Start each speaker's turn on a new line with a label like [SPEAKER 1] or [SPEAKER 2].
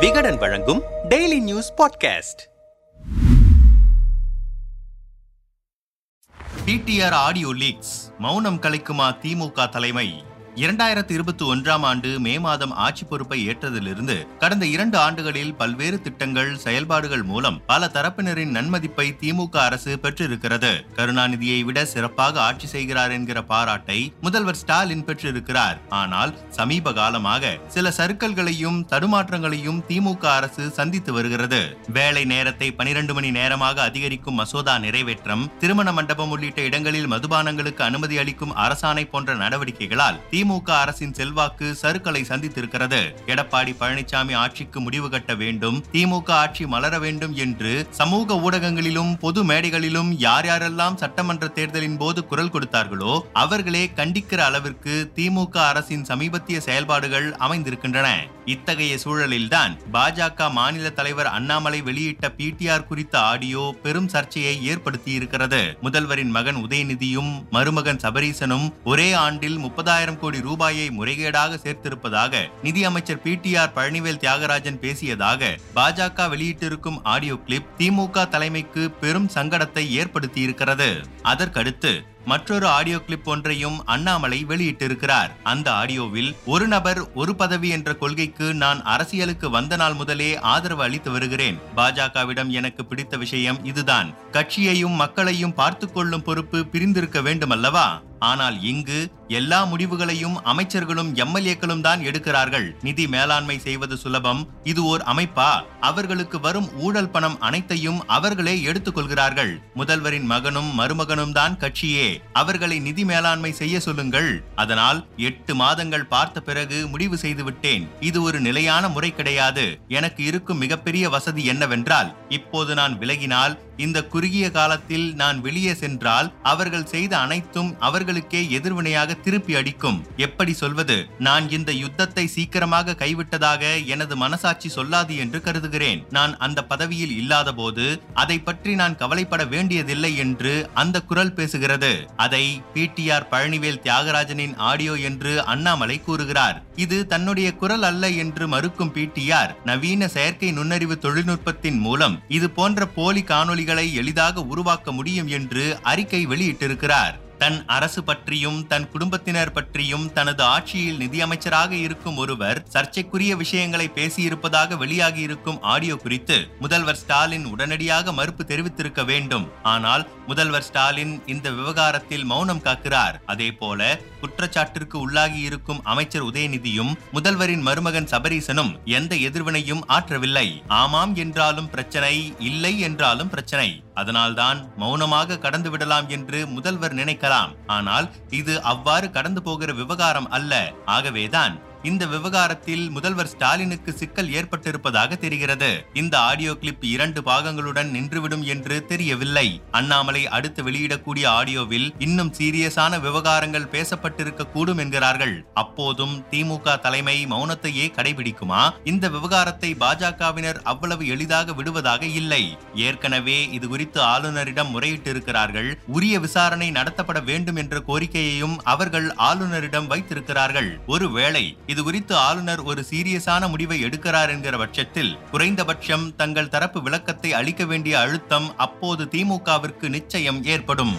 [SPEAKER 1] விகடன் வழங்கும் daily news podcast
[SPEAKER 2] PTR audio leaks மௌனம் கலைக்குமா திமுக தலைமை? இரண்டாயிரத்தி இருபத்தி ஒன்றாம் ஆண்டு மே மாதம் ஆட்சி பொறுப்பை ஏற்றதிலிருந்து கடந்த இரண்டு ஆண்டுகளில் பல்வேறு திட்டங்கள் செயல்பாடுகள் மூலம் பல தரப்பினரின் நன்மதிப்பை திமுக அரசு பெற்றிருக்கிறது. கருணாநிதியை விட சிறப்பாக ஆட்சி செய்கிறார் என்கிற பாராட்டை முதல்வர் ஸ்டாலின் பெற்றிருக்கிறார். ஆனால் சமீப காலமாக சில சறுக்கல்களையும் தடுமாற்றங்களையும் திமுக அரசு சந்தித்து வருகிறது. வேலை நேரத்தை பனிரெண்டு மணி நேரமாக அதிகரிக்கும் மசோதா நிறைவேற்றம் திருமண மண்டபம் உள்ளிட்ட இடங்களில் மதுபானங்களுக்கு அனுமதி அளிக்கும் அரசாணை போன்ற நடவடிக்கைகளால் திமுக அரசின் செல்வாக்கு சருக்களை சந்தித்திருக்கிறது. எடப்பாடி பழனிசாமி ஆட்சிக்கு முடிவு கட்ட வேண்டும். திமுக ஆட்சி மலர வேண்டும் என்று சமூக ஊடகங்களிலும் பொது மேடைகளிலும் யார் யாரெல்லாம் சட்டமன்ற தேர்தலின் போது குரல் கொடுத்தார்களோ அவர்களே கண்டிக்கிற அளவிற்கு திமுக அரசின் சமீபத்திய செயல்பாடுகள் அமைந்திருக்கின்றன. இத்தகைய சூழலில்தான் பாஜக மாநில தலைவர் அண்ணாமலை வெளியிட்ட பிடிஆர் குறித்த ஆடியோ பெரும் சர்ச்சையை ஏற்படுத்தி இருக்கிறது முதல்வரின் மகன் உதயநிதியும் மருமகன் சபரீசனும் ஒரே ஆண்டில் முப்பதாயிரம் கோடி ரூபாயை முறைகேடாக சேர்த்திருப்பதாக நிதியமைச்சர் பிடிஆர் பழனிவேல் தியாகராஜன் பேசியதாக பாஜக வெளியிட்டிருக்கும் ஆடியோ கிளிப் திமுக தலைமைக்கு பெரும் சங்கடத்தை ஏற்படுத்தி இருக்கிறது அதற்கடுத்து மற்றொரு ஆடியோ கிளிப் ஒன்றையும் அண்ணாமலை வெளியிட்டிருக்கிறார். அந்த ஆடியோவில் ஒரு நபர் ஒரு பதவி என்ற கொள்கைக்கு நான் அரசியலுக்கு வந்த நாள் முதலே ஆதரவு அளித்து வருகிறேன். பாஜகவிடம் எனக்கு பிடித்த விஷயம் இதுதான். கட்சியையும் மக்களையும் பார்த்து கொள்ளும் பொறுப்பு பிரிந்திருக்க வேண்டும் அல்லவா ஆனால் இங்கு எல்லா முடிவுகளையும் அமைச்சர்களும் எம்எல்ஏக்களும் தான் எடுக்கிறார்கள். நிதி மேலாண்மை செய்வது சுலபம். இது ஓர் அமைப்பா? அவர்களுக்கு வரும் ஊழல் பணம் அனைத்தையும் அவர்களே எடுத்துக்கொள்கிறார்கள் முதல்வரின் மகனும் மருமகனும் தான் கட்சியே. அவர்களை நிதி மேலாண்மை செய்ய சொல்லுங்கள். அதனால் எட்டு மாதங்கள் பார்த்த பிறகு முடிவு செய்து விட்டேன் இது ஒரு நிலையான முறை கிடையாது. எனக்கு இருக்கும் மிகப்பெரிய வசதி என்னவென்றால் இப்போது நான் விலகினால் இந்த குறுகிய காலத்தில் நான் வெளியே சென்றால் அவர்கள் செய்த அனைத்தும் அவர்களுக்கே எதிர்வினையாக திருப்பி அடிக்கும். எப்படி சொல்வது? நான் இந்த யுத்தத்தை சீக்கிரமாக கைவிட்டதாக எனது மனசாட்சி சொல்லாது என்று கருதுகிறேன். நான் அந்த பதவியில் இல்லாத போது அதை பற்றி நான் கவலைப்பட வேண்டியதில்லை என்று அந்த குரல் பேசுகிறது. அதை பிடிஆர் பழனிவேல் தியாகராஜனின் ஆடியோ என்று அண்ணாமலை கூறுகிறார். இது தன்னுடைய குரல் அல்ல என்று மறுக்கும் பிடிஆர் நவீன செயற்கை நுண்ணறிவு தொழில்நுட்பத்தின் மூலம். இது போன்ற போலி காணொளிகளை எளிதாக உருவாக்க முடியும் என்று அறிக்கை வெளியிட்டிருக்கிறார். தன் அரசு பற்றியும் தன் குடும்பத்தினர் பற்றியும் தனது ஆட்சியில் நிதியமைச்சராக இருக்கும் ஒருவர் சர்ச்சைக்குரிய விஷயங்களை பேசியிருப்பதாக வெளியாகியிருக்கும் ஆடியோ குறித்து முதல்வர் ஸ்டாலின் உடனடியாக மறுப்பு தெரிவித்திருக்க வேண்டும். ஆனால் முதல்வர் ஸ்டாலின் இந்த விவகாரத்தில் மௌனம் காக்கிறார். அதே போல குற்றச்சாட்டிற்கு உள்ளாகி இருக்கும் அமைச்சர் உதயநிதியும் முதல்வரின் மருமகன் சபரீசனும் எந்த எதிர்வினையும் ஆற்றவில்லை. ஆமாம் என்றாலும் பிரச்சனை இல்லை என்றாலும் பிரச்சனை. அதனால்தான் மௌனமாக கடந்து விடலாம் என்று முதல்வர் நினைக்கலாம். ஆனால் இது அவ்வாறு கடந்து போகிற விவகாரம் அல்ல. ஆகவேதான் இந்த விவகாரத்தில் முதல்வர் ஸ்டாலினுக்கு சிக்கல் ஏற்பட்டிருப்பதாக தெரிகிறது. இந்த ஆடியோ கிளிப் இரண்டு பாகங்களுடன் நின்றுவிடும் என்று தெரியவில்லை. அண்ணாமலை அடுத்து வெளியிடக்கூடிய ஆடியோவில் இன்னும் சீரியஸான விவகாரங்கள் பேசப்பட்டிருக்க கூடும் என்கிறார்கள். அப்போதும் திமுக தலைமை மௌனத்தையே கடைபிடிக்குமா? இந்த விவகாரத்தை பாஜகவினர் அவ்வளவு எளிதாக விடுவதாக இல்லை. ஏற்கனவே இது குறித்து ஆளுநரிடம் முறையிட்டிருக்கிறார்கள். உரிய விசாரணை நடத்தப்பட வேண்டும் என்ற கோரிக்கையையும் அவர்கள் ஆளுநரிடம் வைத்திருக்கிறார்கள். ஒருவேளை இது குறித்து ஆளுநர் ஒரு சீரியஸான முடிவை எடுக்கிறார் என்கிற பட்சத்தில் குறைந்தபட்சம் தங்கள் தரப்பு விளக்கத்தை அளிக்க வேண்டிய அழுத்தம் அப்போது திமுகவிற்கு நிச்சயம் ஏற்படும்.